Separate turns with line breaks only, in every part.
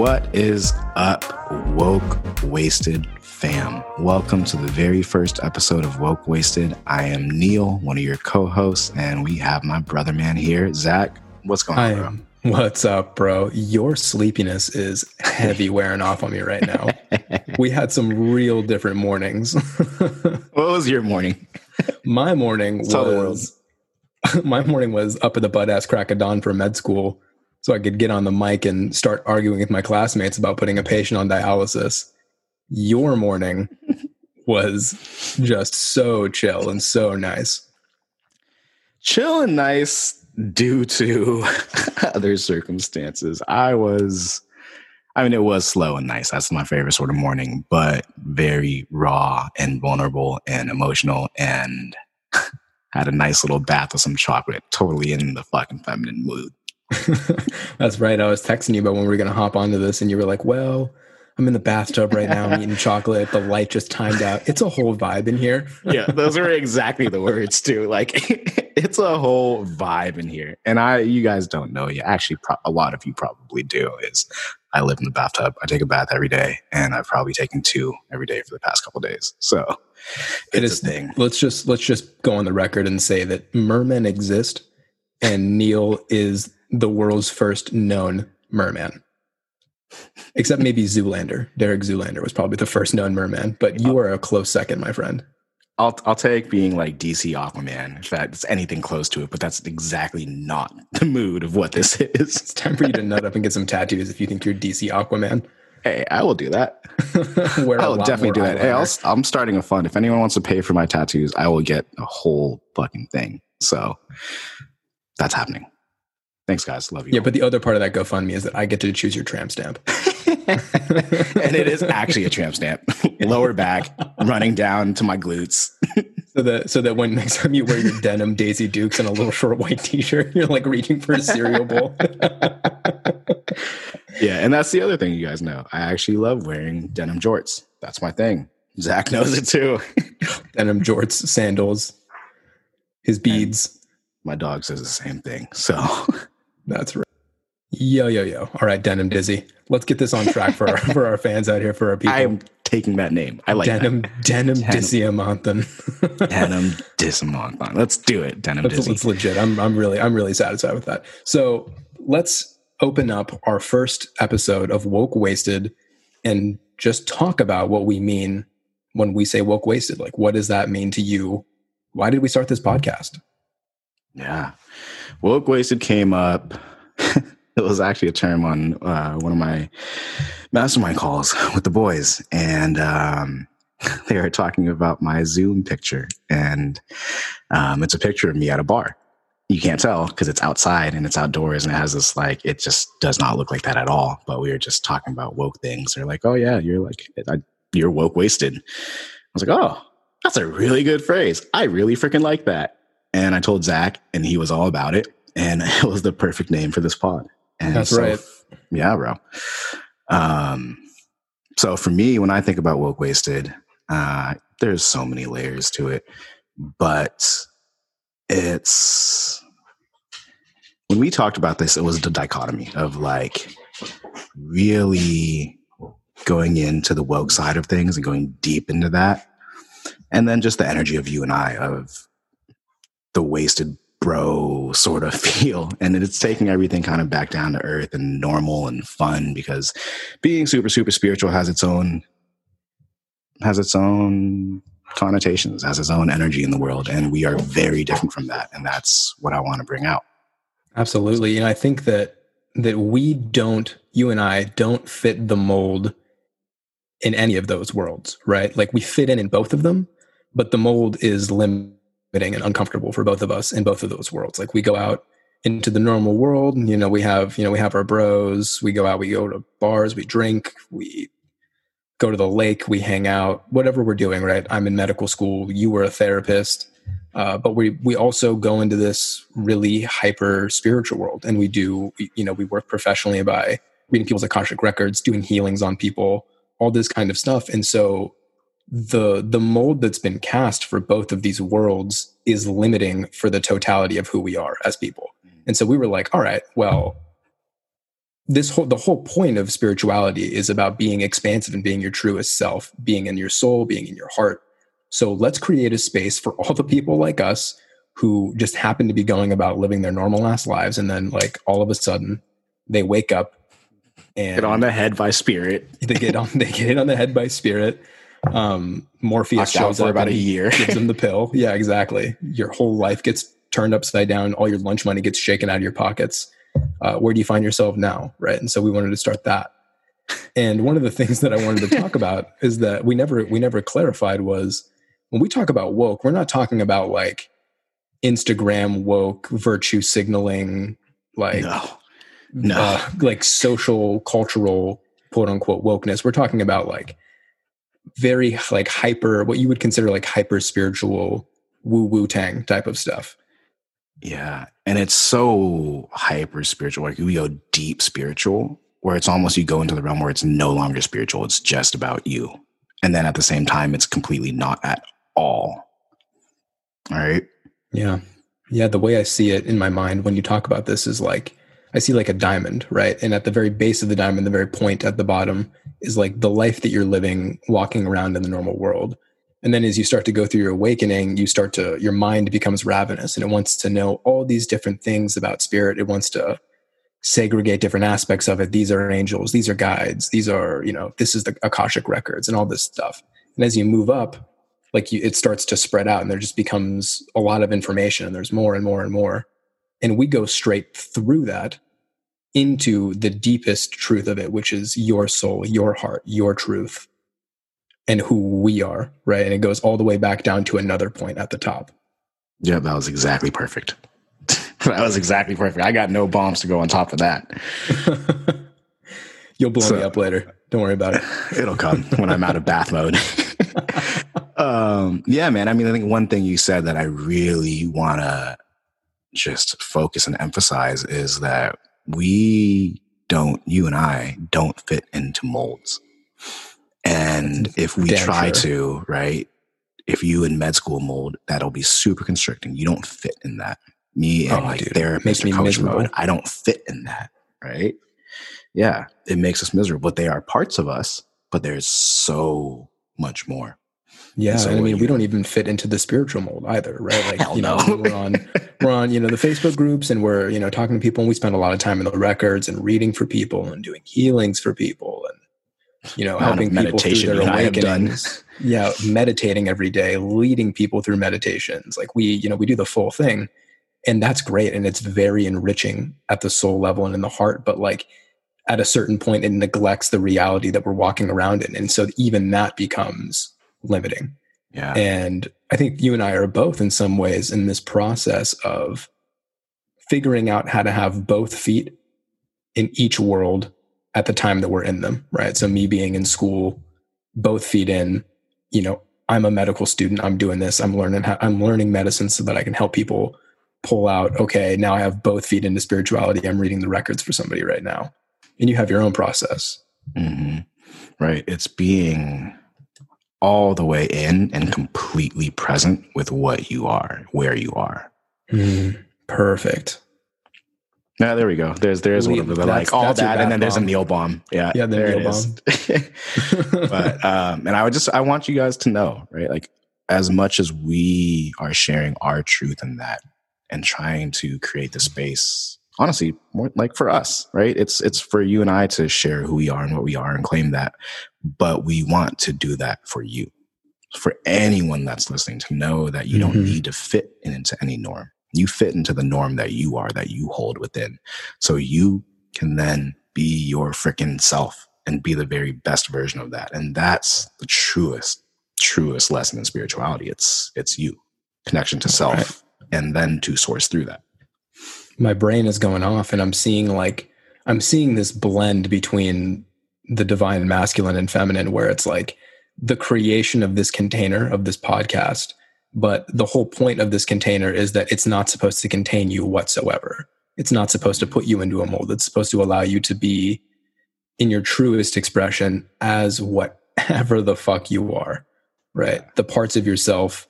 What is up, woke wasted fam? Welcome to the very first episode of Woke Wasted. I am Neil, one of your co-hosts, and we have my brother man here, Zach. What's going on, bro?
What's up, bro? Your sleepiness is heavy wearing off on me right now. we had some real different mornings.
what was your morning?
My morning was my morning was up at the butt ass crack of dawn for med school so I could get on the mic and start arguing with my classmates about putting a patient on dialysis. Your morning was just so chill and so nice.
Chill and nice due to other circumstances. I was, I mean, it was slow and nice. That's my favorite sort of morning, but very raw and vulnerable and emotional and had a nice little bath with some chocolate, totally in the fucking feminine mood.
That's right. I was texting you about when we were going to hop onto this, and you were like, well, I'm in the bathtub right now. I'm eating chocolate. The light just timed out. It's a whole vibe in here.
yeah, those are exactly the words too. Like it's a whole vibe in here. And I, you guys don't know yet. Actually, pro- a lot of you probably do. Is I live in the bathtub. I take a bath every day, and I've probably taken two every day for the past couple days. So
it is thing. Let's just let's just go on the record and say that mermen exist, and Neil is the world's first known merman except maybe Zoolander. Derek Zoolander was probably the first known merman, but you are a close second, my friend.
I'll I'll take being like DC Aquaman if that's anything close to it, but that's exactly not the mood of what this is.
It's time for you to nut up and get some tattoos if you think you're DC Aquaman.
Hey, I will do that. I will definitely do that. Hey, I'll, I'm starting a fund. If anyone wants to pay for my tattoos, I will get a whole fucking thing. So that's happening. Thanks, guys. Love you.
Yeah, but the other part of that GoFundMe is that I get to choose your tramp stamp.
and it is actually a tramp stamp. Lower back, running down to my glutes.
so that so that when next time you wear your denim Daisy Dukes and a little short white t-shirt, you're like reaching for a cereal bowl.
yeah, and that's the other thing you guys know. I actually love wearing denim jorts. That's my thing. Zach knows it too.
denim jorts, sandals, his beads. And
my dog says the same thing. So
that's right. Yo, yo, yo. All right, Denim Dizzy. Let's get this on track for our, for our fans out here, for our people.
I'm taking that name. I like
Denim,
that.
Denim, Denim Diziamanthan.
Denim Diziamanthan. Let's do it, Denim
that's,
Dizzy.
It's legit. I'm, I'm really, I'm really satisfied with that. So let's open up our first episode of Woke Wasted and just talk about what we mean when we say woke wasted. Like, what does that mean to you? Why did we start this podcast?
Yeah. Woke wasted came up. it was actually a term on uh, one of my mastermind calls with the boys. And um, they were talking about my Zoom picture. And um, it's a picture of me at a bar. You can't tell because it's outside and it's outdoors and it has this like, it just does not look like that at all. But we were just talking about woke things. They're like, oh, yeah, you're like, you're woke wasted. I was like, oh, that's a really good phrase. I really freaking like that. And I told Zach, and he was all about it. And it was the perfect name for this pod. And
That's so, right.
Yeah, bro. Um, so for me, when I think about woke wasted, uh, there's so many layers to it, but it's when we talked about this, it was the dichotomy of like really going into the woke side of things and going deep into that. And then just the energy of you and I of the wasted bro sort of feel. And it's taking everything kind of back down to earth and normal and fun because being super, super spiritual has its own has its own connotations, has its own energy in the world. And we are very different from that. And that's what I want to bring out.
Absolutely. And I think that that we don't, you and I don't fit the mold in any of those worlds, right? Like we fit in in both of them, but the mold is limited and uncomfortable for both of us in both of those worlds. Like we go out into the normal world, you know, we have, you know, we have our bros, we go out, we go to bars, we drink, we go to the lake, we hang out, whatever we're doing, right? I'm in medical school, you were a therapist. Uh, but we we also go into this really hyper spiritual world and we do you know we work professionally by reading people's akashic records doing healings on people all this kind of stuff and so the the mold that's been cast for both of these worlds is limiting for the totality of who we are as people. Mm. And so we were like, all right, well, this whole the whole point of spirituality is about being expansive and being your truest self, being in your soul, being in your heart. So let's create a space for all the people like us who just happen to be going about living their normal ass lives and then like all of a sudden they wake up and
Get on the head by spirit.
they get on they get hit on the head by spirit. Um Morpheus shows
for
up
about a year.
gives them the pill. Yeah, exactly. Your whole life gets turned upside down. All your lunch money gets shaken out of your pockets. Uh, where do you find yourself now? Right. And so we wanted to start that. And one of the things that I wanted to talk about is that we never we never clarified was when we talk about woke, we're not talking about like Instagram woke virtue signaling, like
no. No.
uh, like social cultural quote unquote wokeness. We're talking about like very like hyper what you would consider like hyper spiritual woo woo tang type of stuff.
Yeah. And it's so hyper spiritual. Like we go deep spiritual, where it's almost you go into the realm where it's no longer spiritual. It's just about you. And then at the same time, it's completely not at all. All right.
Yeah. Yeah. The way I see it in my mind when you talk about this is like, I see like a diamond, right? And at the very base of the diamond, the very point at the bottom is like the life that you're living walking around in the normal world. And then as you start to go through your awakening, you start to, your mind becomes ravenous and it wants to know all these different things about spirit. It wants to segregate different aspects of it. These are angels, these are guides, these are, you know, this is the Akashic records and all this stuff. And as you move up, like you, it starts to spread out and there just becomes a lot of information and there's more and more and more and we go straight through that into the deepest truth of it which is your soul your heart your truth and who we are right and it goes all the way back down to another point at the top
Yeah, that was exactly perfect. that was exactly perfect. I got no bombs to go on top of that.
you'll blow
So-
me up later don't worry about it
It'll come when I'm out of bath mode. um, yeah, man. I mean, I think one thing you said that I really want to just focus and emphasize is that we don't, you and I don't fit into molds. And if we
Damn
try
sure.
to, right, if you in med school mold, that'll be super constricting. You don't fit in that. Me oh, and
Oh,
like
dude,
therapist
makes
or
me
coach
miserable.
mode, I don't fit in that, right? Yeah, it makes us miserable. But they are parts of us, but there's so much more.
Yeah
So
and i mean we don't even fit into the spiritual mold either right? Like
Hell
you know
no.
we're on we're on you know the facebook groups and we're you know talking to people and we spend a lot of time in the records and reading for people and doing healings for people and you know helping people through their
and I have done.
awakenings. Yeah meditating every day leading people through meditations. Like we you know we do the full thing and that's great and it's very enriching at the soul level and in the heart but like at a certain point it neglects the reality that we're walking around in. And so even that becomes limiting
Yeah.
and I think you and I are both in some ways in this process of figuring out how to have both feet in each world at the time that we're in them, right? So me being in school, both feet in, you know, I'm a medical student, I'm doing this, I'm learning how I'm learning medicine so that I can help people pull out, okay, now I have both feet into spirituality. I'm reading the records for somebody right now. And you have your own process.
hmm Right. It's being all the way in and completely present with what you are, where you are.
Perfect.
Yeah, there we go. There's there's one of
That's-
like all that, and then
bath
there's a
bomb.
Neil bomb. Yeah,
Yeah, the
there
Neil
it is. but um, and I would just I want you guys to know, right? Like as much as we are sharing our truth in that and trying to create the space, honestly, more like for us, right? It's it's for you and I to share who we are and what we are and claim that. But we want to do that for you, for anyone that's listening to know that you don't
Mhm.
need to fit into any norm. You fit into the norm that you are, that you hold within. So you can then be your freaking self and be the very best version of that. And that's the truest, truest lesson in spirituality. It's it's you. Connection to self
Right.
and then to source through that.
My brain is going off and I'm seeing like I'm seeing this blend between the divine masculine and feminine where it's like the creation of this container of this podcast but the whole point of this container is that it's not supposed to contain you whatsoever. It's not supposed to put you into a mold. It's supposed to allow you to be in your truest expression as whatever the fuck you are right? The parts of yourself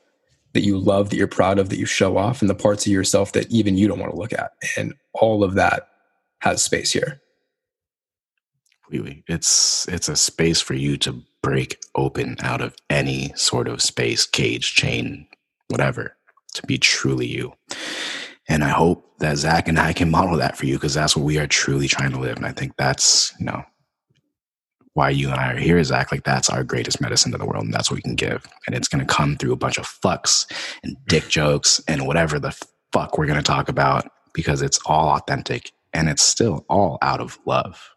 that you love, that you're proud of, that you show off, and the parts of yourself that even you don't want to look at. And all of that has space here.
It's it's a space for you to break open out of any sort of space, cage, chain, whatever, to be truly you. And I hope that Zach and I can model that for you because that's what we are truly trying to live. And I think that's, you know, why you and I are here, Zach. Like that's our greatest medicine to the world, and that's what we can give. And it's gonna come through a bunch of fucks and dick mm. jokes and whatever the fuck we're gonna talk about because it's all authentic and it's still all out of love.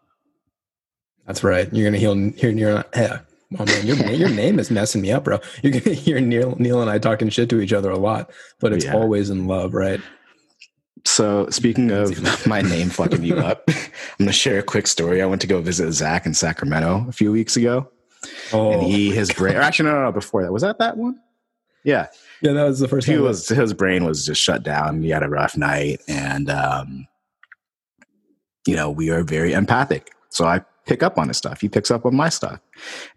That's right. You're gonna hear hear Neil. Yeah. Oh man, your your name is messing me up, bro. You're gonna hear Neil Neil and I talking shit to each other a lot, but it's yeah. always in love, right?
So speaking of my name fucking you up, I'm gonna share a quick story. I went to go visit Zach in Sacramento a few weeks ago, oh, and he his brain. Actually, no, no, no. Before that, was that that one? Yeah,
yeah, that was the first.
He was his brain was just shut down. He had a rough night, and um, you know we are very empathic. So I pick up on his stuff. He picks up on my stuff,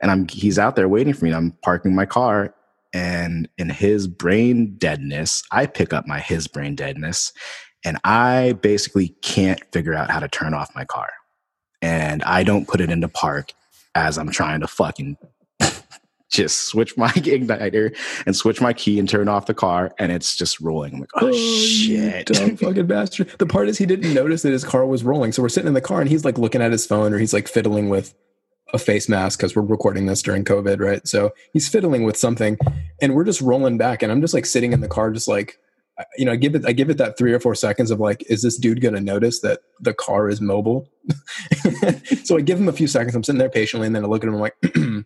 and I'm he's out there waiting for me. I'm parking my car, and in his brain deadness, I pick up my his brain deadness, and I basically can't figure out how to turn off my car, and I don't put it into park as I'm trying to fucking just switch my igniter and switch my key and turn off the car and it's just rolling. I'm like, oh, oh shit.
dumb fucking bastard. The part is he didn't notice that his car was rolling. So we're sitting in the car and he's like looking at his phone or he's like fiddling with a face mask because we're recording this during COVID, right? So he's fiddling with something and we're just rolling back and I'm just like sitting in the car just like you know, I give it I give it that three or four seconds of like, is this dude gonna notice that the car is mobile? so I give him a few seconds. I'm sitting there patiently, and then I look at him. I'm like,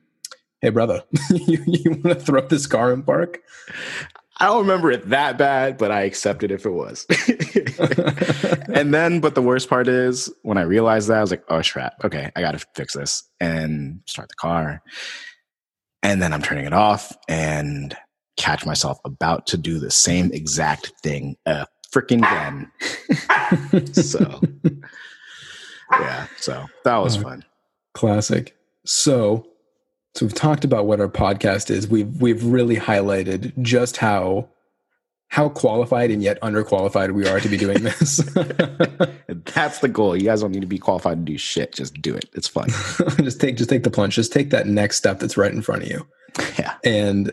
hey brother you, you want to throw this car in park
i don't remember it that bad but i accepted if it was and then but the worst part is when i realized that i was like oh crap okay i gotta fix this and start the car and then i'm turning it off and catch myself about to do the same exact thing a freaking again so yeah so that was uh, fun
classic so so we've talked about what our podcast is. We've we've really highlighted just how how qualified and yet underqualified we are to be doing this.
That's the goal. You guys don't need to be qualified to do shit. Just do it. It's fun.
just take just take the plunge. Just take that next step that's right in front of you.
Yeah.
And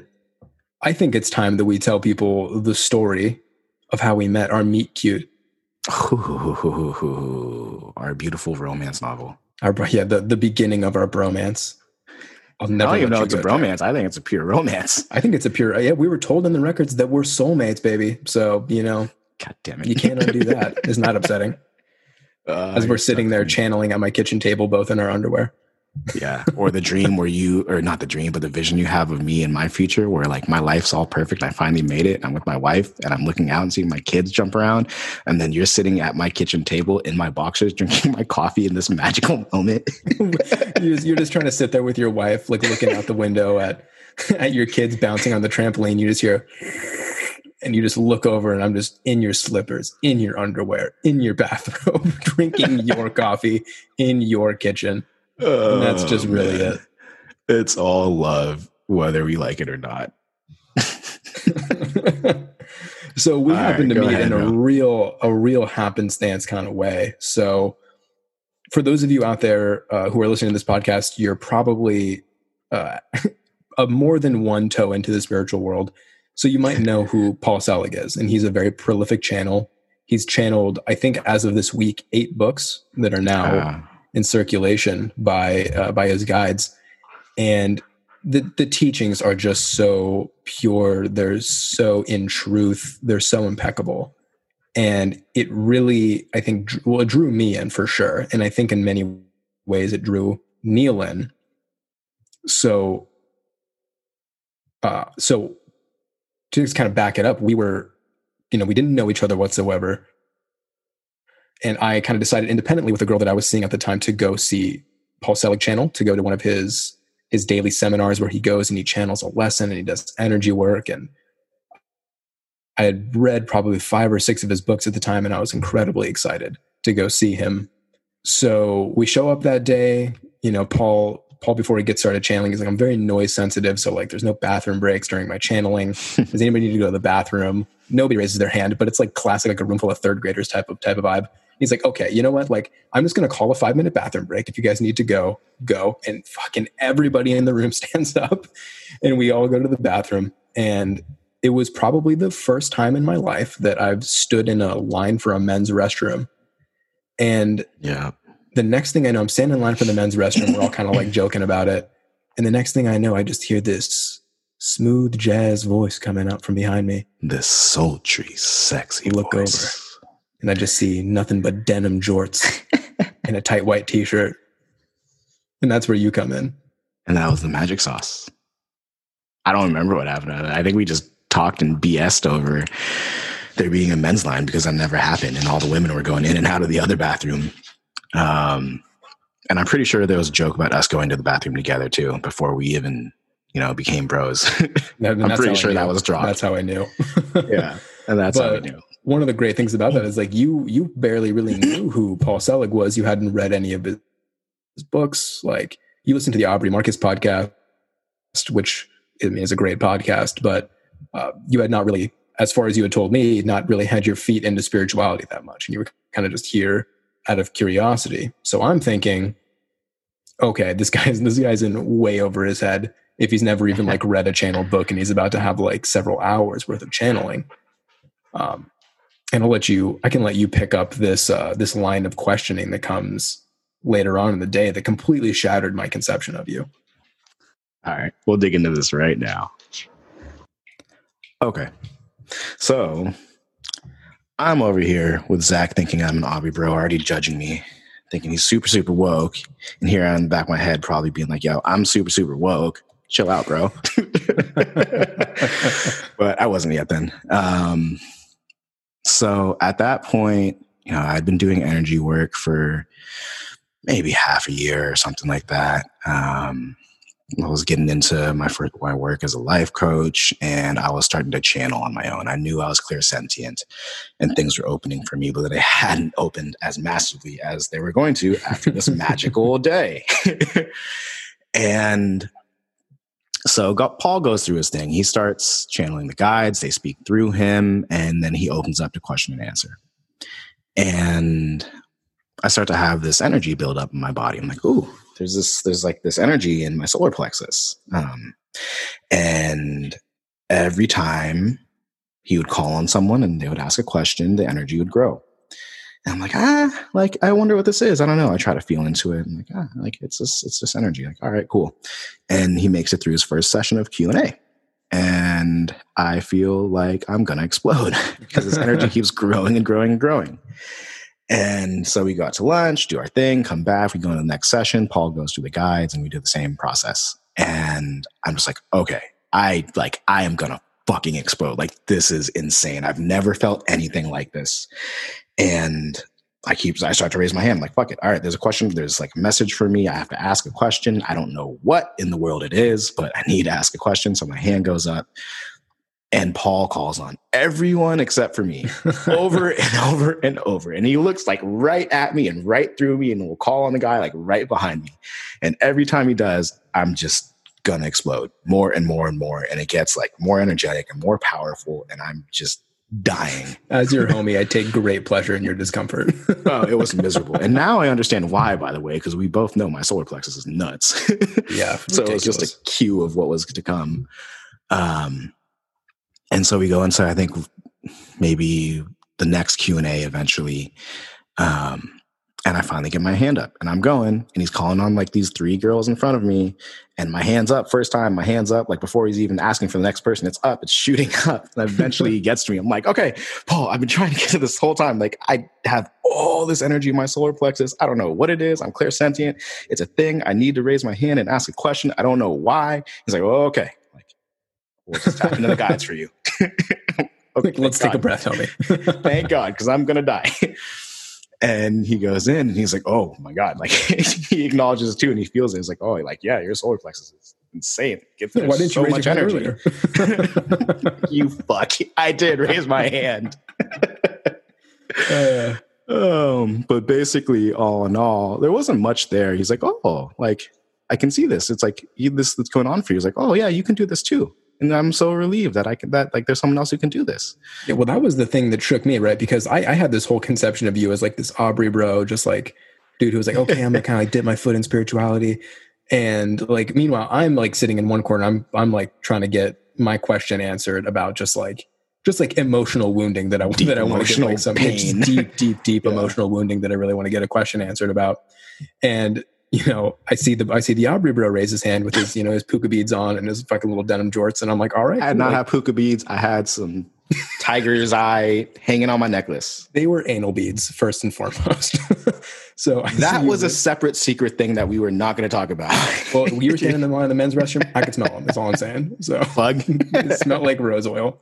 I think it's time that we tell people the story of how we met our meet cute.
our beautiful romance novel.
Our yeah, the, the beginning of our bromance.
I'll never I don't even know it's a bromance. There. I think it's a pure romance.
I think it's a pure. Yeah, we were told in the records that we're soulmates, baby. So you know,
God damn it,
you can't undo that. It's not upsetting. Uh, As we're sitting there channeling at my kitchen table, both in our underwear
yeah. Or the dream where you or not the dream but the vision you have of me in my future where like my life's all perfect. I finally made it. I'm with my wife and i'm looking out and seeing my kids jump around. And then you're sitting at my kitchen table in my boxers drinking my coffee in this magical moment.
You're, just, you're just trying to sit there with your wife like looking out the window at at your kids bouncing on the trampoline. You just hear and you just look over and I'm just in your slippers, in your underwear, in your bathrobe, drinking your coffee in your kitchen. Oh, and that's just really man. it.
It's all love, whether we like it or not.
so we all happen right, to meet ahead, in a real, a real happenstance kind of way. So for those of you out there uh, who are listening to this podcast, you're probably uh, a more than one toe into the spiritual world. So you might know who Paul Selig is, and he's a very prolific channel. He's channeled, I think, as of this week, eight books that are now uh in circulation by uh, by his guides, and the the teachings are just so pure. They're so in truth. They're so impeccable, and it really, I think, well, it drew me in for sure, and I think in many ways it drew Neil in. So, uh, so to just kind of back it up, we were, you know, we didn't know each other whatsoever and I kind of decided independently with a girl that I was seeing at the time to go see Paul Selig channel to go to one of his his daily seminars where he goes and he channels a lesson and he does energy work and I had read probably five or six of his books at the time and I was incredibly excited to go see him. So we show up that day, you know, Paul Paul before he gets started channeling he's like I'm very noise sensitive so like there's no bathroom breaks during my channeling. Does anybody need to go to the bathroom? Nobody raises their hand, but it's like classic like a room full of third graders type of type of vibe He's like, okay, you know what? Like, I'm just going to call a five minute bathroom break. If you guys need to go, go. And fucking everybody in the room stands up and we all go to the bathroom. And it was probably the first time in my life that I've stood in a line for a men's restroom. And
Yeah.
the next thing I know, I'm standing in line for the men's restroom. We're all kind of like joking about it. And the next thing I know, I just hear this smooth jazz voice coming up from behind me.
This sultry, sexy
Look
voice.
And I just see nothing but denim jorts and a tight white t shirt. And that's where you come in.
And that was the magic sauce. I don't remember what happened. I think we just talked and BS'd over there being a men's line because that never happened. And all the women were going in and out of the other bathroom. Um, and I'm pretty sure there was a joke about us going to the bathroom together too before we even, you know, became bros. I'm
that's
pretty
how I
sure that
knew.
was dropped.
That's how I knew.
yeah. And that's how we
But-
knew.
One of the great things about that is like you you barely really knew who Paul Selig was. You hadn't read any of his, his books. Like you listened to the Aubrey Marcus podcast, which I mean, is a great podcast, but uh, you had not really, as far as you had told me, not really had your feet into spirituality that much, and you were kind of just here out of curiosity. So I'm thinking, okay, this guy's this guy's in way over his head if he's never even like read a channeled book and he's about to have like several hours worth of channeling. Um, and I'll let you, I can let you pick up this uh, this line of questioning that comes later on in the day that completely shattered my conception of you.
All right, we'll dig into this right now. Okay, so I'm over here with Zach thinking I'm an Aubrey bro, already judging me, thinking he's super, super woke. And here the back of my head, probably being like, yo, I'm super, super woke. Chill out, bro. but I wasn't yet then. Um, so at that point, you know, I'd been doing energy work for maybe half a year or something like that. Um, I was getting into my first, my work as a life coach, and I was starting to channel on my own. I knew I was clairsentient, and things were opening for me, but they hadn't opened as massively as they were going to after this magical day. and so got, Paul goes through his thing. He starts channeling the guides. They speak through him, and then he opens up to question and answer. And I start to have this energy build up in my body. I'm like, ooh, there's this, there's like this energy in my solar plexus. Um, and every time he would call on someone and they would ask a question, the energy would grow. And I'm like, ah, like I wonder what this is. I don't know. I try to feel into it. I'm like, ah, like it's this, it's this energy. Like, all right, cool. And he makes it through his first session of Q and A, and I feel like I'm gonna explode because this energy keeps growing and growing and growing. And so we go out to lunch, do our thing, come back, we go into the next session. Paul goes through the guides and we do the same process. And I'm just like, okay, I like, I am gonna fucking explode. Like, this is insane. I've never felt anything like this. And I keep, I start to raise my hand, like, fuck it. All right, there's a question, there's like a message for me. I have to ask a question. I don't know what in the world it is, but I need to ask a question. So my hand goes up. And Paul calls on everyone except for me over and over and over. And he looks like right at me and right through me and will call on the guy like right behind me. And every time he does, I'm just gonna explode more and more and more. And it gets like more energetic and more powerful. And I'm just dying.
As your homie, I take great pleasure in your discomfort.
Oh, it was miserable. And now I understand why, by the way, because we both know my solar plexus is nuts.
yeah.
so it was just a cue of what was to come. Um, and so we go into I think maybe the next Q and A eventually, um, and I finally get my hand up and I'm going, and he's calling on like these three girls in front of me, and my hands up first time, my hands up like before he's even asking for the next person, it's up, it's shooting up, and eventually he gets to me. I'm like, okay, Paul, I've been trying to get to this whole time. Like I have all this energy in my solar plexus. I don't know what it is. I'm clairsentient. It's a thing. I need to raise my hand and ask a question. I don't know why. He's like, oh, okay. Like, we'll just tap into the guides for you. okay,
Let's
thank
take a breath, homie.
Thank God, because I'm gonna die. And he goes in and he's like, oh my God. Like he acknowledges it too and he feels it. He's like, oh, like, yeah, your solar plexus is insane. Get
Why didn't
so
you raise
much energy. you fuck. I did raise my hand.
Uh,
Um, but basically, all in all, there wasn't much there. He's like, "Oh, like I can see this. It's like this that's going on for you." He's like, "Oh yeah, you can do this too." And I'm so relieved that I can that like there's someone else who can do this.
Yeah, well, that was the thing that shook me, right? Because I, I had this whole conception of you as like this Aubrey bro, just like dude who was like, okay, I'm gonna kind of like dip my foot in spirituality, and like meanwhile, I'm like sitting in one corner, I'm I'm like trying to get my question answered about just like just like emotional wounding that I
Deep
that I want to get like some
pain.
deep, deep, deep
Yeah.
emotional wounding that I really want to get a question answered about. And you know, I see the I see the Aubrey bro raise his hand with his you know his puka beads on and his fucking little denim jorts, and I'm like, all right,
I had
cool.
not
Like,
had puka beads. I had some tiger's eye hanging on my necklace.
they were anal beads first and foremost. so I
That was a separate secret thing that we were not going to talk about.
well, you were standing in line in the men's restroom. I could smell them. That's all I'm saying. So
plug.
it smelled like rose oil.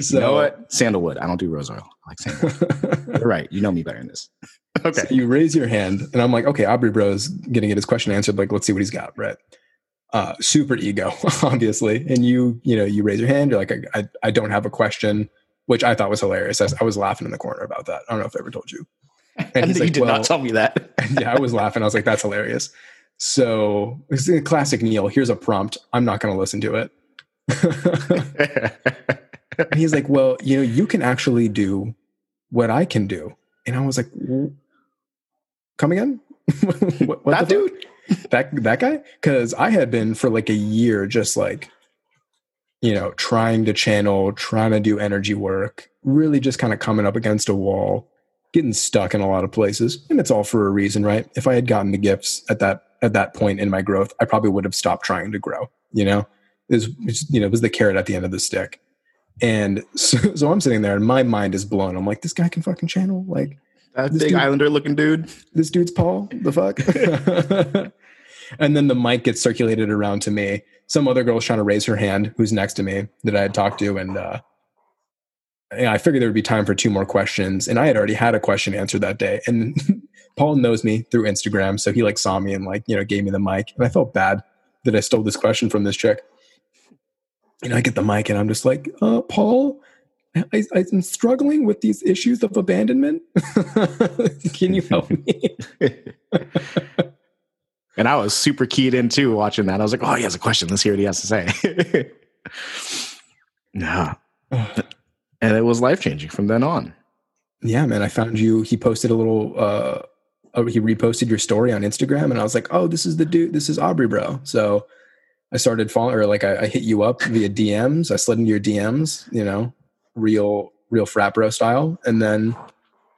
So
you know what? Sandalwood. I don't do rose oil. I like sandalwood. You're right. You know me better than this. Okay.
So you raise your hand, and I'm like, okay, Aubrey Bro's gonna get his question answered. Like, let's see what he's got, right? Uh, super ego, obviously. And you, you know, you raise your hand. You're like, I, I, I don't have a question, which I thought was hilarious. I, was- I was laughing in the corner about that. I don't know if I ever told you.
And
he's
you
like,
did
"Well,"
not tell me that.
yeah, I was laughing. I was like, that's hilarious. So it's a classic Neil. Here's a prompt. I'm not going to listen to it. And he's like, well, you know, you can actually do what I can do. And I was like, come again? what, what
that dude.
that that guy because i had been for like a year just like you know trying to channel trying to do energy work really just kind of coming up against a wall getting stuck in a lot of places and it's all for a reason right if i had gotten the gifts at that at that point in my growth i probably would have stopped trying to grow you know is you know it was the carrot at the end of the stick and so, so i'm sitting there and my mind is blown i'm like this guy can fucking channel like
That
This
big
dude-
Islander looking dude.
this dude's Paul. The fuck? and then the mic gets circulated around to me. Some other girl's trying to raise her hand, who's next to me that I had talked to, and uh, yeah, I figured there would be time for two more questions. And I had already had a question answered that day. And Paul knows me through Instagram, so he like saw me and like you know gave me the mic. And I felt bad that I stole this question from this chick. And I get the mic, and I'm just like, uh, Paul. I, I'm struggling with these issues of abandonment. Can you help me?
and I was super keyed in too watching that. I was like, oh, he has a question. Let's hear what he has to say. yeah. And it was life changing from then on.
yeah, man, I found you. He posted a little, uh, oh, he reposted your story on Instagram, and I was like, oh, this is the dude. This is Aubrey, bro. So I started following, or like I, I hit you up via DMs. I slid into your DMs, you know, real, real frat bro style, and then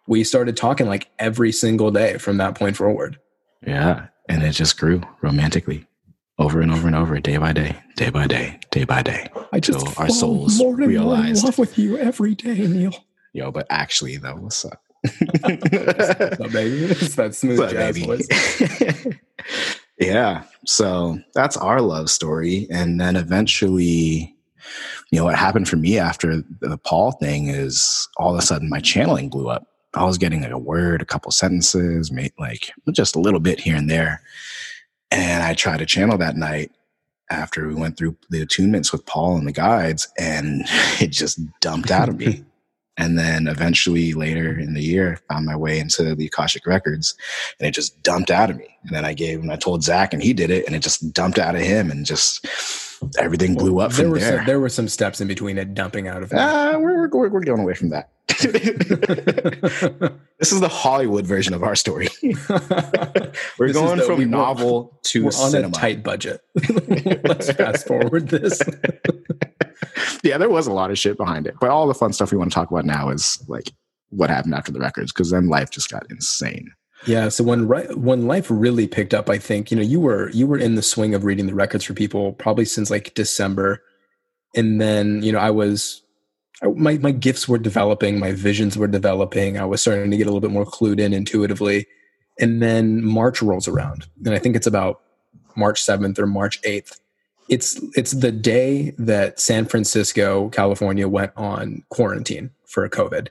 we started talking like every single day from that point forward.
Yeah. And it just grew romantically over and over and over, day by day, day by day, day by day.
I just
our souls
more and more in
realized.
love with you every day, Neil.
Yo, but actually, though, what's up?
What's up, baby? It's that smooth
What's up,
jazz
baby?
voice.
yeah. So that's our love story. And then eventually, you know, what happened for me after the Paul thing is all of a sudden my channeling blew up. I was getting like a word, a couple sentences, like just a little bit here and there. And I tried to channel that night after we went through the attunements with Paul and the guides, and it just dumped out of me. And then eventually later in the year, I found my way into the Akashic Records and it just dumped out of me. And then I gave and I told Zach and he did it and it just dumped out of him and just everything blew up
there
from
were
there.
Some, there were some steps in between it dumping out of me.
Ah, we're, we're, we're going away from that. this is the Hollywood version of our story. we're
This
going
the-
from
we-
novel to
We're on
cinema.
a tight budget. Let's fast forward this.
yeah, there was a lot of shit behind it, but all the fun stuff we want to talk about now is like what happened after the records because then life just got insane.
Yeah. So when when life really picked up, I think you know you were you were in the swing of reading the records for people probably since like December, and then you know I was my my gifts were developing, my visions were developing. I was starting to get a little bit more clued in intuitively, and then March rolls around, and I think it's about March seventh or March eighth. It's it's the day that San Francisco, California, went on quarantine for COVID,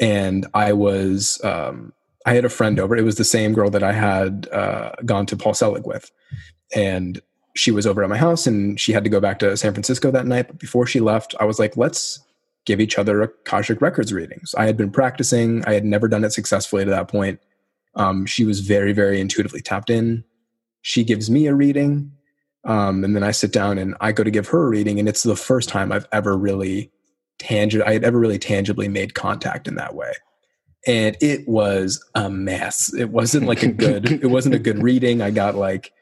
and I was. Um, I had a friend over. It was the same girl that I had uh, gone to Paul Selig with, and she was over at my house, and she had to go back to San Francisco that night. But before she left, I was like, "Let's give each other Akashic Records readings." I had been practicing. I had never done it successfully to that point. Um, she was very, very intuitively tapped in. She gives me a reading. Um, and then I sit down and I go to give her a reading, and it's the first time I've ever really tangibly, I had ever really tangibly made contact in that way. And it was a mess. It wasn't like a good, it wasn't a good reading. I got like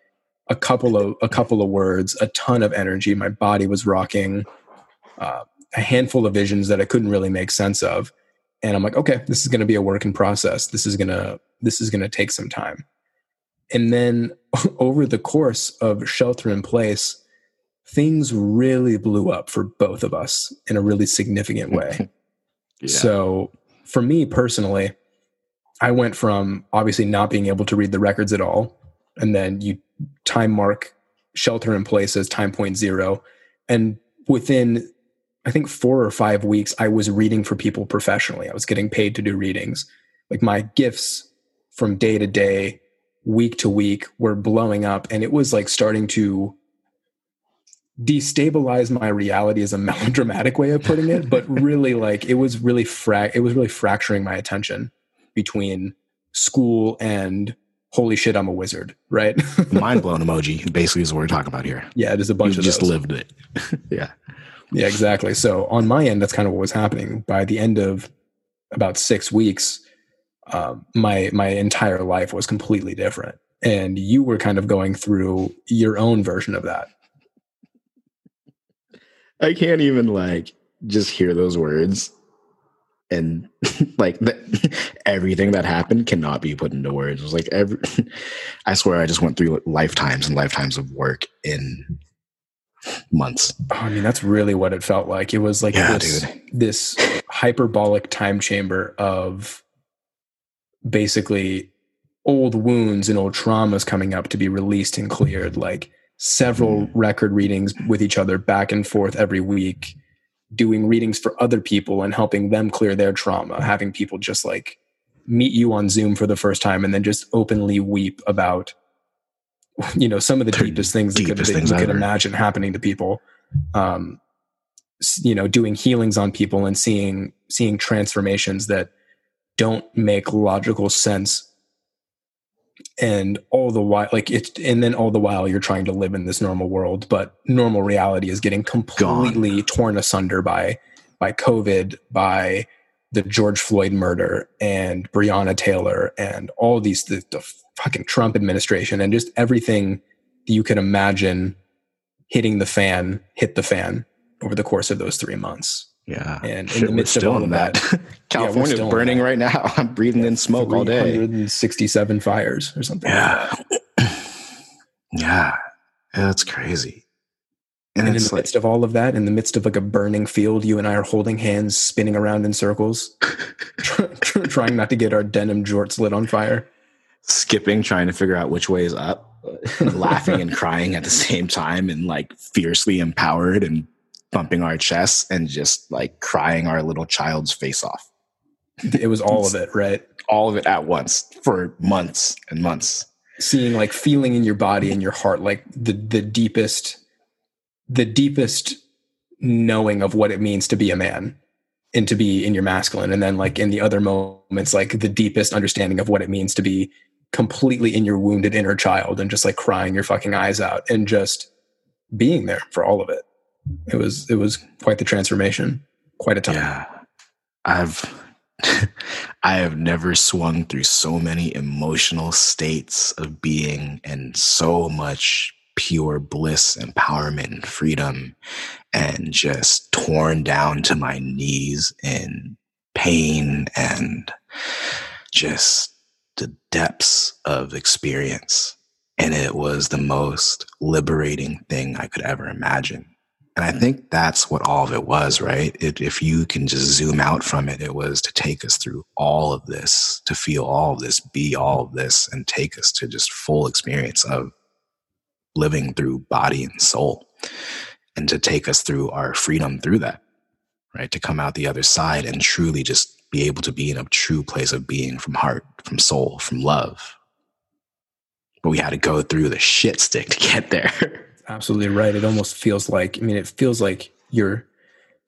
a couple of a couple of words, a ton of energy. My body was rocking. Uh, a handful of visions that I couldn't really make sense of, and I'm like, okay, this is going to be a work in process. This is gonna this is gonna take some time. And then over the course of shelter in place, things really blew up for both of us in a really significant way. yeah. So for me personally, I went from obviously not being able to read the records at all, and then you time mark shelter in place as time point zero. And within, I think, four or five weeks, I was reading for people professionally. I was getting paid to do readings. Like my gifts from day to day, week to week were blowing up. And it was like starting to destabilize my reality is a melodramatic way of putting it, but really like it was really fra- it was really fracturing my attention between school and holy shit, I'm a wizard, right?
Mind blown emoji basically is what we're talking about here.
Yeah, it is a bunch
you
of
just
those.
lived it. yeah.
Yeah, exactly. So on my end, that's kind of what was happening. By the end of about six weeks, um, my my entire life was completely different, and you were kind of going through your own version of that.
I can't even like just hear those words and like the, everything that happened cannot be put into words. It was like every, I swear I just went through lifetimes and lifetimes of work in months.
Oh, I mean, that's really what it felt like. It was like
yeah,
this,
dude.
this hyperbolic time chamber of basically old wounds and old traumas coming up to be released and cleared. Like several mm. record readings with each other back and forth every week doing readings for other people and helping them clear their trauma, having people just like meet you on Zoom for the first time and then just openly weep about you know some of the deepest things that, deepest could, things you could imagine happening to people. Um, you know, doing healings on people and seeing seeing transformations that don't make logical sense and all the while like it's and then all the while you're trying to live in this normal world but normal reality is getting completely Gone. torn asunder by by covid by the george floyd murder and breonna taylor and all these the, the fucking trump administration and just everything you can imagine hitting the fan hit the fan over the course of those three months
yeah.
And in the midst of all of that,
that. California's yeah, burning right now. I'm breathing yeah, in smoke all day.
167 fires or something.
Yeah. Like yeah. That's crazy.
And, and in the like, midst of all of that, in the midst of like a burning field, you and I are holding hands, spinning around in circles, trying not to get our denim jorts lit on fire.
Skipping, trying to figure out which way is up, laughing and crying at the same time, and like fiercely empowered and bumping our chests and just like crying our little child's face off.
It was all of it, right?
All of it at once for months and months.
Seeing like feeling in your body and your heart, like the the deepest, the deepest knowing of what it means to be a man and to be in your masculine. And then like in the other moments, like the deepest understanding of what it means to be completely in your wounded inner child and just like crying your fucking eyes out and just being there for all of it it was it was quite the transformation, quite a time.
Yeah, I've I have never swung through so many emotional states of being and so much pure bliss, empowerment, and freedom, and just torn down to my knees in pain and just the depths of experience. And it was the most liberating thing I could ever imagine. And I think that's what all of it was, right? It, if you can just zoom out from it, it was to take us through all of this, to feel all of this, be all of this, and take us to just full experience of living through body and soul, and to take us through our freedom through that, right? To come out the other side and truly just be able to be in a true place of being from heart, from soul, from love. But we had to go through the shit stick to get there.
absolutely right. It almost feels like I mean, it feels like you're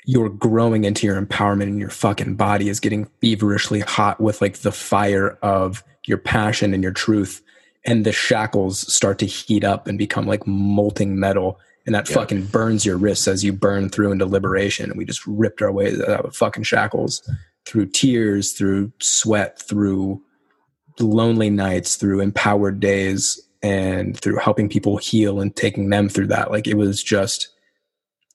you're growing into your empowerment and your fucking body is getting feverishly hot with like the fire of your passion and your truth. and the shackles start to heat up and become like molting metal and that yeah. fucking burns your wrists as you burn through into liberation and we just ripped our way out of fucking shackles through tears through sweat through lonely nights through empowered days and through helping people heal and taking them through that like it was just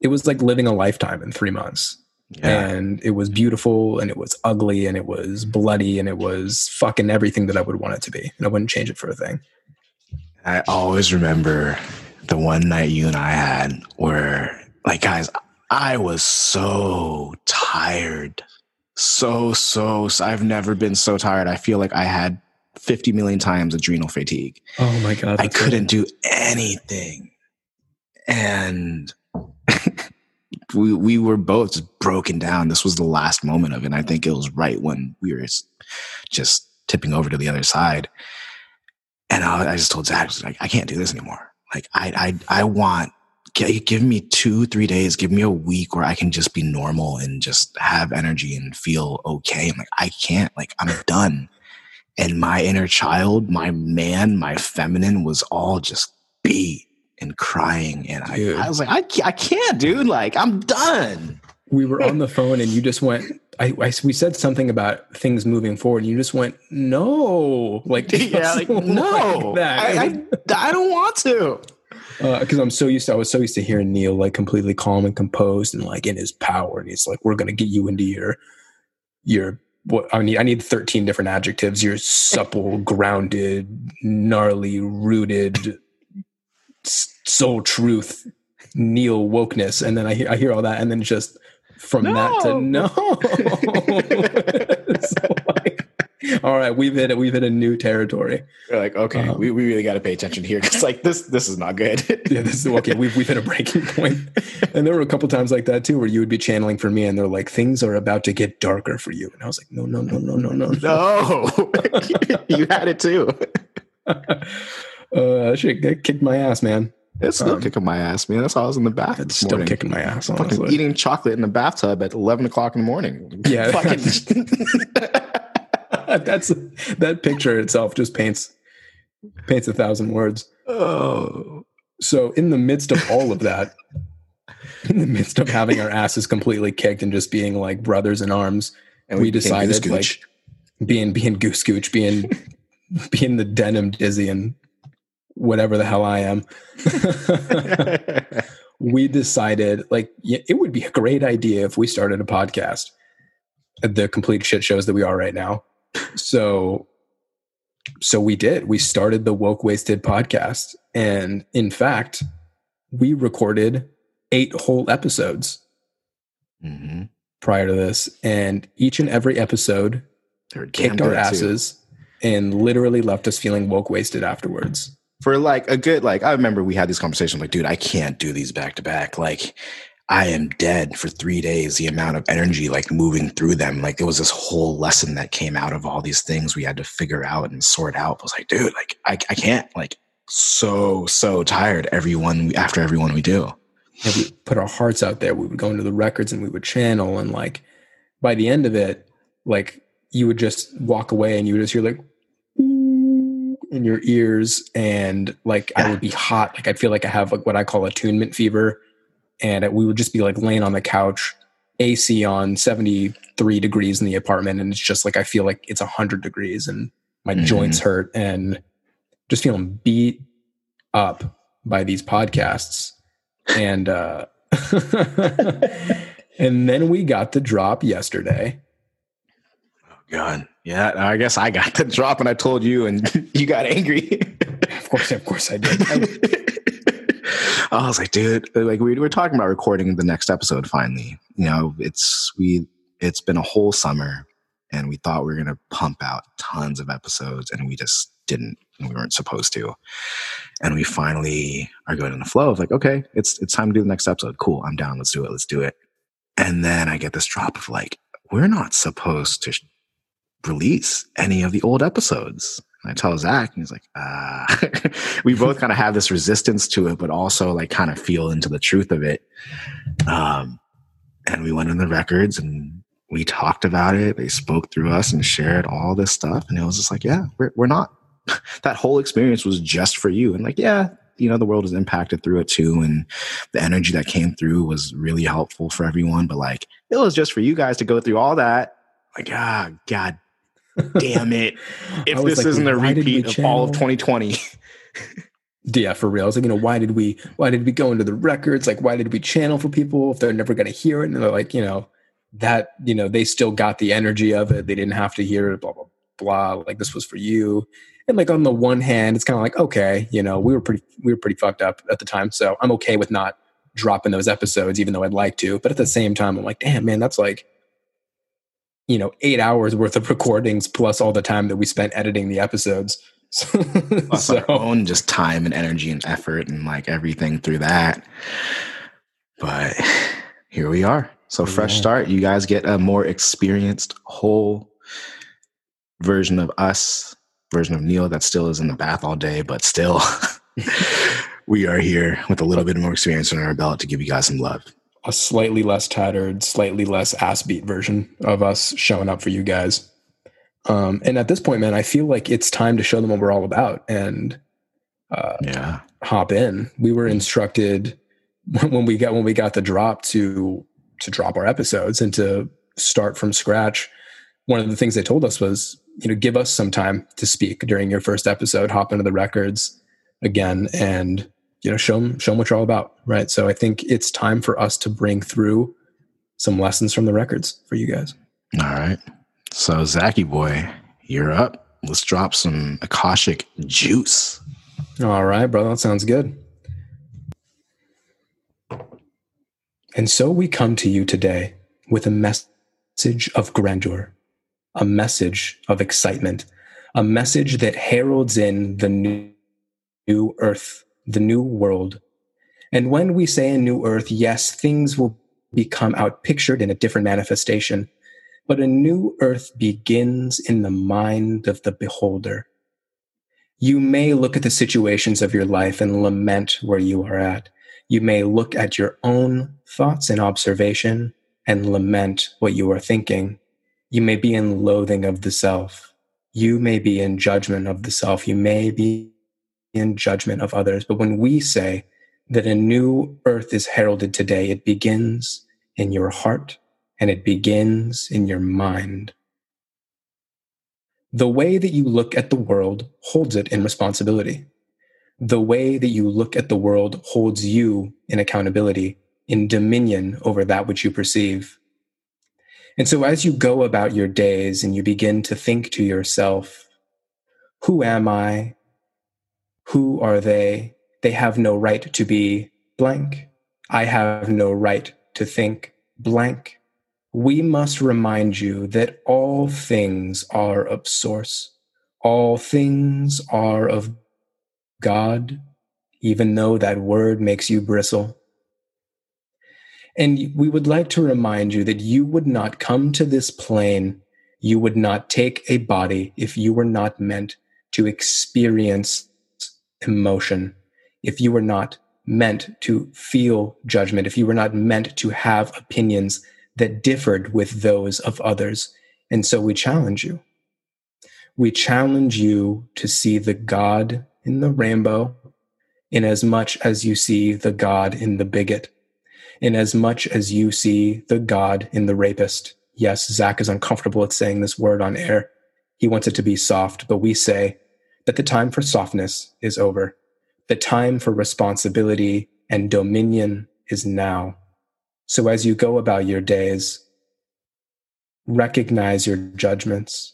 it was like living a lifetime in three months yeah. and it was beautiful and it was ugly and it was bloody and it was fucking everything that I would want it to be. And I wouldn't change it for a thing.
I always remember the one night you and I had where, like, guys, I was so tired. So, so, so, I've never been so tired. I feel like I had 50 million times adrenal fatigue.
Oh my God.
I couldn't do anything. And we we were both just broken down. This was the last moment of it. And I think it was right when we were just tipping over to the other side. And I, I just told Zach, like, I can't do this anymore. Like, I I I want give me two three days, give me a week where I can just be normal and just have energy and feel okay. I'm like, I can't. Like, I'm done. And my inner child, my man, my feminine was all just beat and crying. And I, I, was like, I, I can't, dude. Like, I'm done.
We were on the phone and you just went, I, I, we said something about things moving forward. And you just went, no, like,
yeah, like, no, like I, I, I, don't want to.
Because uh, I'm so used to, I was so used to hearing Neil like completely calm and composed and like in his power. And he's like, we're going to get you into your, your, what I need, I need 13 different adjectives. You're supple, grounded, gnarly, rooted, soul truth, Neil wokeness, and then I hear I hear all that, and then just from no. that to no. all right, we've hit it. We've hit a new territory.
We're like, okay, um, we, we really got to pay attention here because like this this is not good.
yeah, this is okay. We've we've hit a breaking point. And there were a couple times like that too, where you would be channeling for me, and they're like, things are about to get darker for you, and I was like, no, no, no, no, no, no,
no. you had it too.
uh, shit, kicked my ass, man.
It's still um, kicking my ass, man. That's how I was in the bath.
It's still morning. kicking my ass.
Honestly. Fucking eating chocolate in the bathtub at eleven o'clock in the morning.
Yeah, fucking. that's that picture itself just paints paints a thousand words.
Oh,
so in the midst of all of that, in the midst of having our asses completely kicked and just being like brothers in arms, and we, we decided like being being goose gooch, being being the denim dizzy and whatever the hell I am, we decided like it would be a great idea if we started a podcast. The complete shit shows that we are right now. So, so we did. We started the Woke Wasted podcast, and in fact, we recorded eight whole episodes mm-hmm. prior to this, and each and every episode kicked our asses too. and literally left us feeling woke wasted afterwards
for like a good like I remember we had this conversation like dude I can't do these back to back like I am dead for 3 days the amount of energy like moving through them like there was this whole lesson that came out of all these things we had to figure out and sort out I was like dude like I I can't like so so tired everyone after everyone we do
and we put our hearts out there we would go into the records and we would channel and like by the end of it like you would just walk away and you would just hear like in your ears and like yeah. I would be hot. Like I'd feel like I have like what I call attunement fever. And we would just be like laying on the couch, AC on 73 degrees in the apartment. And it's just like I feel like it's 100 degrees and my mm-hmm. joints hurt and just feeling beat up by these podcasts. And, uh, and then we got the drop yesterday.
Oh, God. Yeah, I guess I got the drop and I told you and you got angry.
of course, of course I did.
I was like, dude, like we were talking about recording the next episode finally. You know, it's we it's been a whole summer and we thought we were gonna pump out tons of episodes and we just didn't we weren't supposed to. And we finally are going in the flow of like, okay, it's it's time to do the next episode. Cool, I'm down, let's do it, let's do it. And then I get this drop of like, we're not supposed to release any of the old episodes. And I tell Zach, and he's like, ah. we both kind of have this resistance to it, but also like kind of feel into the truth of it. Um, and we went in the records and we talked about it. They spoke through us and shared all this stuff. And it was just like, yeah, we're, we're not, that whole experience was just for you. And like, yeah, you know, the world is impacted through it too. And the energy that came through was really helpful for everyone. But like, it was just for you guys to go through all that. Like, ah, God damn it. If this like, isn't a repeat of all of 2020.
yeah, for real. I was like, you know, why did we why did we go into the records? Like, why did we channel for people if they're never gonna hear it? And they're like, you know, that, you know, they still got the energy of it. They didn't have to hear it, blah, blah, blah. Like this was for you. And like on the one hand, it's kind of like, okay, you know, we were pretty we were pretty fucked up at the time. So I'm okay with not dropping those episodes, even though I'd like to. But at the same time, I'm like, damn, man, that's like, you know, eight hours worth of recordings plus all the time that we spent editing the episodes.
so, our own just time and energy and effort and like everything through that. But here we are. So fresh yeah. start. You guys get a more experienced whole version of us, version of Neil that still is in the bath all day, but still we are here with a little bit more experience on our belt to give you guys some love.
A slightly less tattered, slightly less ass beat version of us showing up for you guys. Um, and at this point, man, I feel like it's time to show them what we're all about and uh,
yeah,
hop in. We were instructed when we got when we got the drop to to drop our episodes and to start from scratch. One of the things they told us was, you know, give us some time to speak during your first episode, hop into the records again, and you know, show them show them what you're all about, right? So I think it's time for us to bring through some lessons from the records for you guys.
All right. So, Zachy boy, you're up. Let's drop some Akashic juice.
All right, brother. That sounds good. And so we come to you today with a message of grandeur, a message of excitement, a message that heralds in the new, new earth, the new world. And when we say a new earth, yes, things will become outpictured in a different manifestation. But a new earth begins in the mind of the beholder. You may look at the situations of your life and lament where you are at. You may look at your own thoughts and observation and lament what you are thinking. You may be in loathing of the self. You may be in judgment of the self. You may be in judgment of others. But when we say that a new earth is heralded today, it begins in your heart and it begins in your mind. The way that you look at the world holds it in responsibility. The way that you look at the world holds you in accountability, in dominion over that which you perceive. And so as you go about your days and you begin to think to yourself, who am I? Who are they? They have no right to be blank. I have no right to think blank we must remind you that all things are of source. All things are of God, even though that word makes you bristle. And we would like to remind you that you would not come to this plane, you would not take a body if you were not meant to experience emotion, if you were not meant to feel judgment, if you were not meant to have opinions that differed with those of others. And so we challenge you. We challenge you to see the God in the rainbow in as much as you see the God in the bigot, in as much as you see the God in the rapist. Yes, Zach is uncomfortable at saying this word on air. He wants it to be soft, but we say that the time for softness is over. The time for responsibility and dominion is now. So as you go about your days, recognize your judgments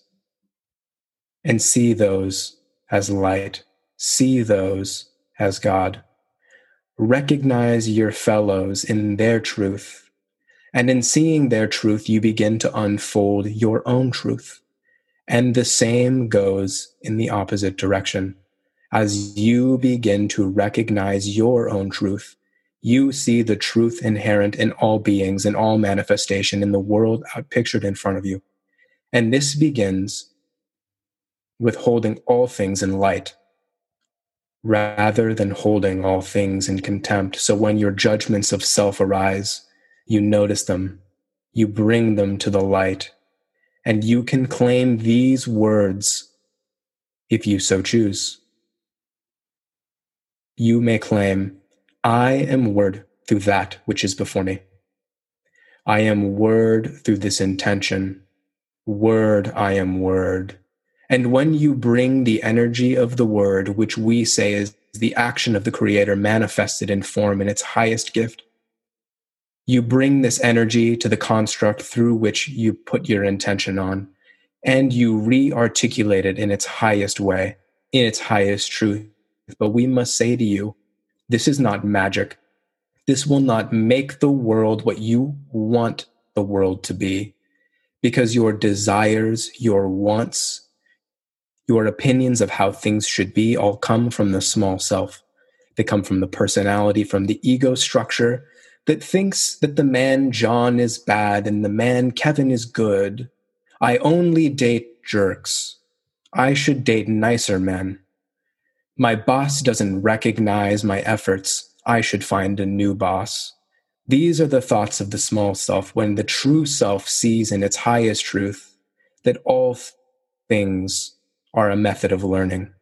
and see those as light, see those as God. Recognize your fellows in their truth. And in seeing their truth, you begin to unfold your own truth. And the same goes in the opposite direction. As you begin to recognize your own truth, you see the truth inherent in all beings and all manifestation in the world outpictured in front of you. And this begins with holding all things in light rather than holding all things in contempt. So when your judgments of self arise, you notice them, you bring them to the light, and you can claim these words if you so choose. You may claim, I am word through that which is before me. I am word through this intention. Word, I am word. And when you bring the energy of the word, which we say is the action of the creator manifested in form in its highest gift, you bring this energy to the construct through which you put your intention on, and you re articulate it in its highest way, in its highest truth. But we must say to you, this is not magic. This will not make the world what you want the world to be, because your desires, your wants, your opinions of how things should be all come from the small self. They come from the personality, from the ego structure that thinks that the man John is bad and the man Kevin is good. I only date jerks. I should date nicer men. My boss doesn't recognize my efforts. I should find a new boss. These are the thoughts of the small self when the true self sees in its highest truth that all things are a method of learning.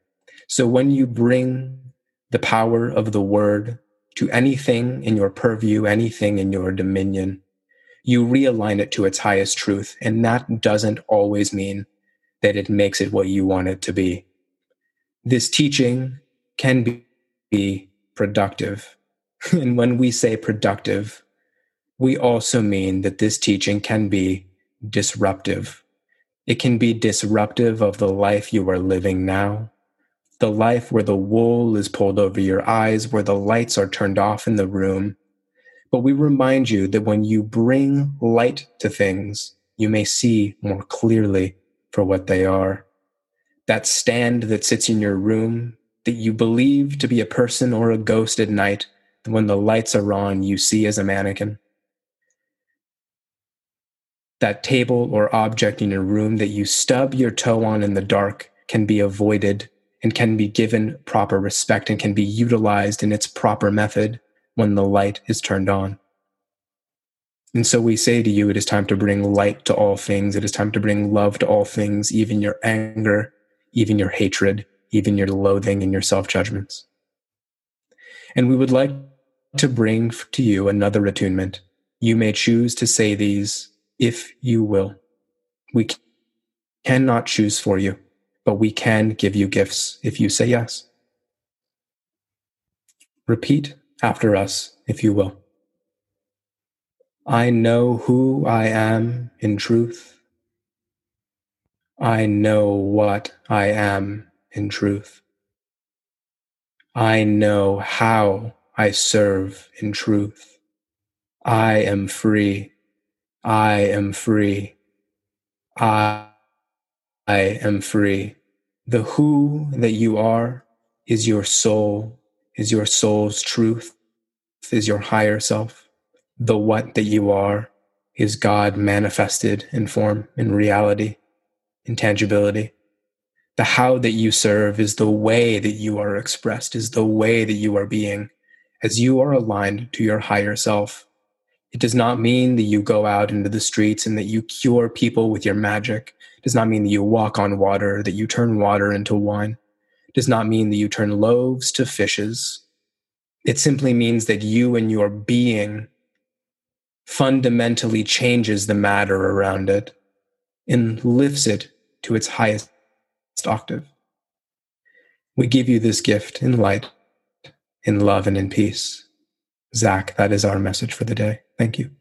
So when you bring the power of the word to anything in your purview, anything in your dominion, you realign it to its highest truth. And that doesn't always mean that it makes it what you want it to be. This teaching can be, productive. and when we say productive, we also mean that this teaching can be disruptive. It can be disruptive of the life you are living now the life where the wool is pulled over your eyes, where the lights are turned off in the room. But we remind you that when you bring light to things, you may see more clearly for what they are. That stand that sits in your room that you believe to be a person or a ghost at night, when the lights are on, you see as a mannequin. That table or object in your room that you stub your toe on in the dark can be avoided and can be given proper respect and can be utilized in its proper method when the light is turned on. And so we say to you, it is time to bring light to all things. It is time to bring love to all things, even your anger, even your hatred, even your loathing and your self judgments. And we would like to bring to you another attunement. You may choose to say these if you will. We cannot choose for you but we can give you gifts if you say yes. Repeat after us, if you will. I know who I am in truth. I know what I am in truth. I know how I serve in truth. I am free. I am free. I, I am free. The who that you are is your soul, is your soul's truth, is your higher self. The what that you are is God manifested in form, in reality, in tangibility. The how that you serve is the way that you are expressed, is the way that you are being as you are aligned to your higher self. It does not mean that you go out into the streets and that you cure people with your magic It does not mean that you walk on water, that you turn water into wine. It does not mean that you turn loaves to fishes. It simply means that you and your being fundamentally changes the matter around it and lifts it to its highest octave. We give you this gift in light, in love, and in peace. Zach, that is our message for the day. Thank you.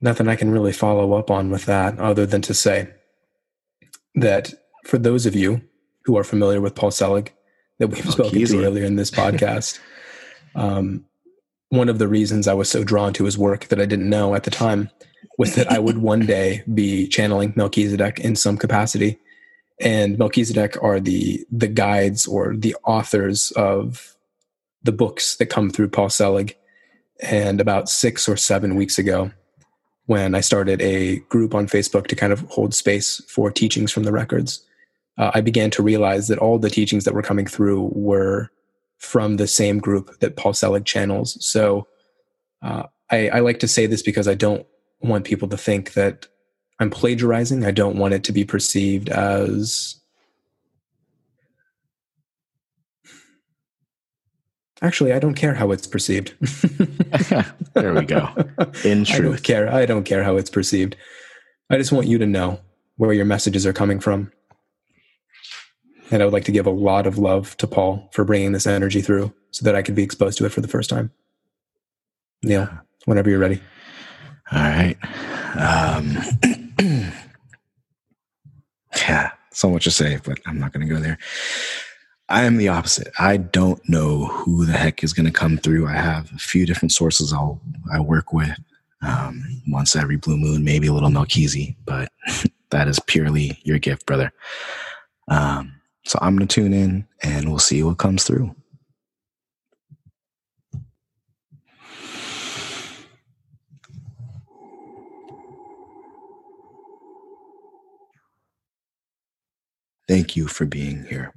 nothing I can really follow up on with that other than to say that for those of you who are familiar with Paul Selig that we've oh, spoken easy. to earlier in this podcast, um, one of the reasons I was so drawn to his work that I didn't know at the time was that I would one day be channeling Melchizedek in some capacity. And Melchizedek are the the guides or the authors of the books that come through Paul Selig. And about six or seven weeks ago, when I started a group on Facebook to kind of hold space for teachings from the records, uh, I began to realize that all the teachings that were coming through were from the same group that Paul Selig channels. So uh, I, I like to say this because I don't want people to think that I'm plagiarizing. I don't want it to be perceived as Actually, I don't care how it's perceived.
there we go. In truth.
I don't care. I don't care how it's perceived. I just want you to know where your messages are coming from. And I would like to give a lot of love to Paul for bringing this energy through so that I could be exposed to it for the first time. Neil, whenever you're ready.
All right. Um, yeah, so much to say, but I'm not going to go there. I am the opposite. I don't know who the heck is going to come through. I have a few different sources I'll I work with um, once every blue moon, maybe a little Melchizedek, but that is purely your gift, brother. Um, so I'm going to tune in and we'll see what comes through. Thank you for being here.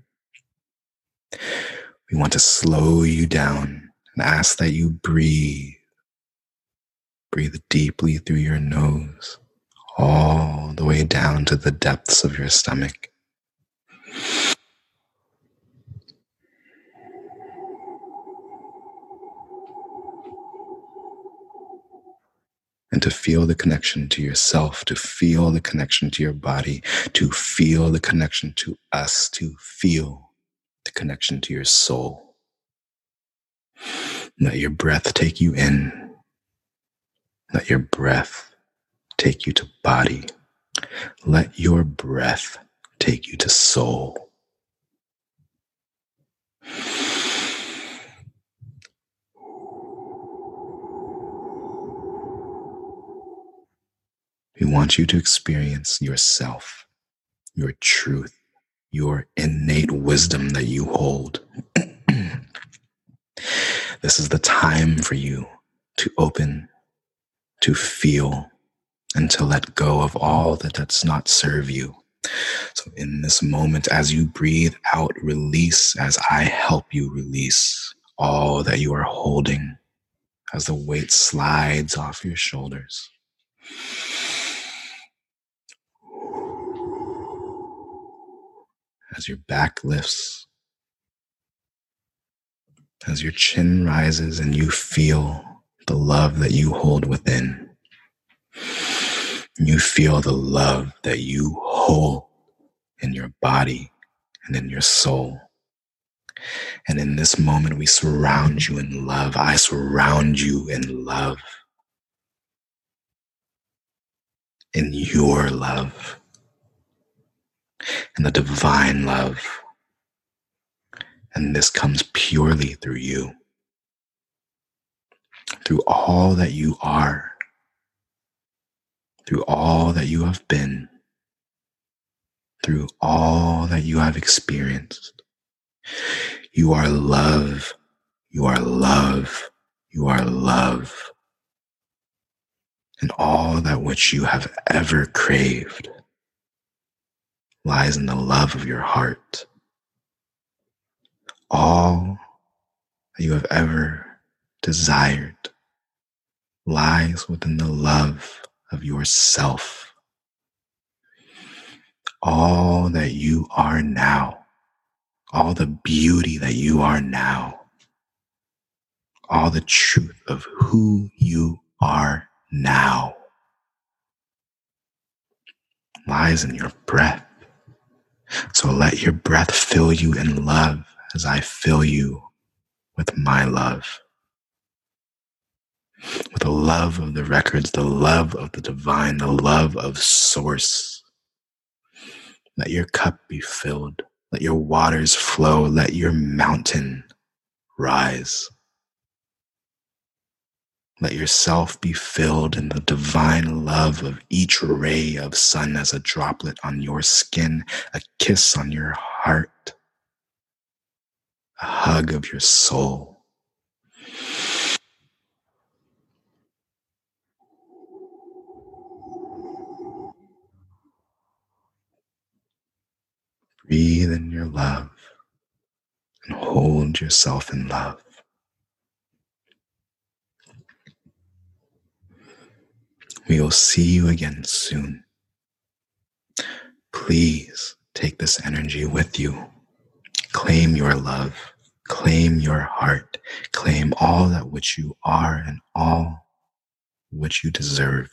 We want to slow you down and ask that you breathe. Breathe deeply through your nose, all the way down to the depths of your stomach. And to feel the connection to yourself, to feel the connection to your body, to feel the connection to us, to feel the connection to your soul. Let your breath take you in. Let your breath take you to body. Let your breath take you to soul. We want you to experience yourself, your truth, your innate wisdom that you hold. this is the time for you to open, to feel, and to let go of all that does not serve you. So, in this moment, as you breathe out, release as I help you release all that you are holding as the weight slides off your shoulders. As your back lifts, as your chin rises and you feel the love that you hold within. You feel the love that you hold in your body and in your soul. And in this moment, we surround you in love. I surround you in love. In your love and the divine love. And this comes purely through you, through all that you are, through all that you have been, through all that you have experienced. You are love. You are love. You are love. And all that which you have ever craved lies in the love of your heart. All that you have ever desired lies within the love of yourself. All that you are now, all the beauty that you are now, all the truth of who you are now lies in your breath. So let your breath fill you in love as I fill you with my love. With the love of the records, the love of the divine, the love of source. Let your cup be filled. Let your waters flow. Let your mountain rise. Let yourself be filled in the divine love of each ray of sun as a droplet on your skin, a kiss on your heart, a hug of your soul. Breathe in your love and hold yourself in love. We will see you again soon. Please take this energy with you. Claim your love. Claim your heart. Claim all that which you are and all which you deserve.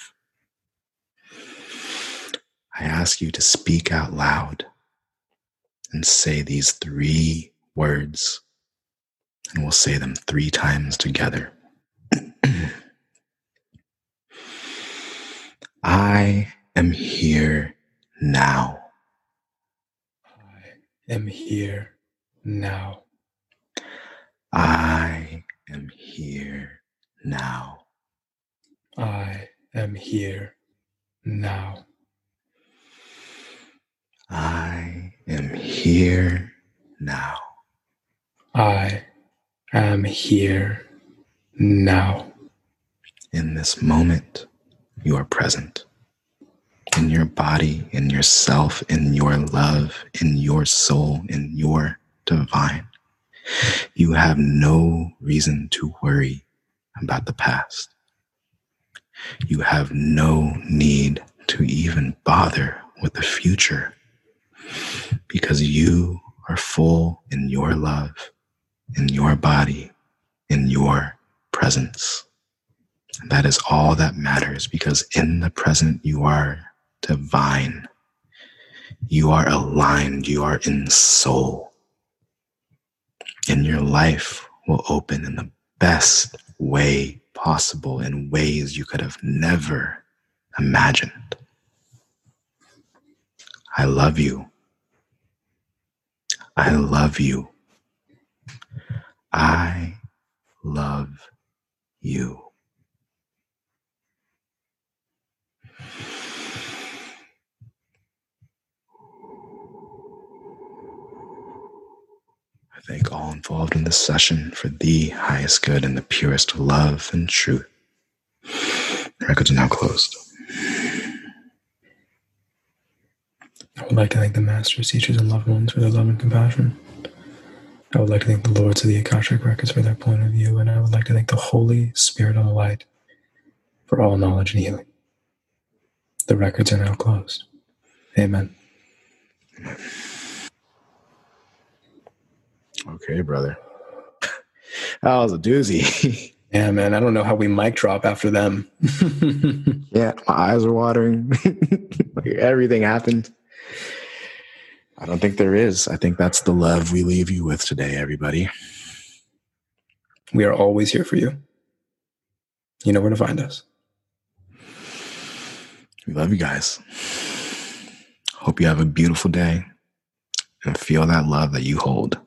I ask you to speak out loud and say these three words, and we'll say them three times together. I am here now.
I am here now.
I am here now.
I am here now.
I am here now.
I am here now.
In this moment, you are present. In your body, in yourself, in your love, in your soul, in your divine. You have no reason to worry about the past. You have no need to even bother with the future because you are full in your love, in your body, in your presence. That is all that matters because in the present you are divine. You are aligned. You are in soul. And your life will open in the best way possible in ways you could have never imagined. I love you. I love you. I love you. I thank all involved in this session for the highest good and the purest love and truth. The records are now closed.
I would like to thank the masters, teachers, and loved ones for their love and compassion. I would like to thank the lords of the Akashic Records for their point of view, and I would like to thank the Holy Spirit of the Light for all knowledge and healing. The records are now closed. Amen.
Okay, brother. That was a doozy.
Yeah, man. I don't know how we mic drop after them.
yeah, my eyes are watering. like everything happened. I don't think there is. I think that's the love we leave you with today, everybody.
we are always here for you. You know where to find us.
We love you guys. Hope you have a beautiful day and feel that love that you hold.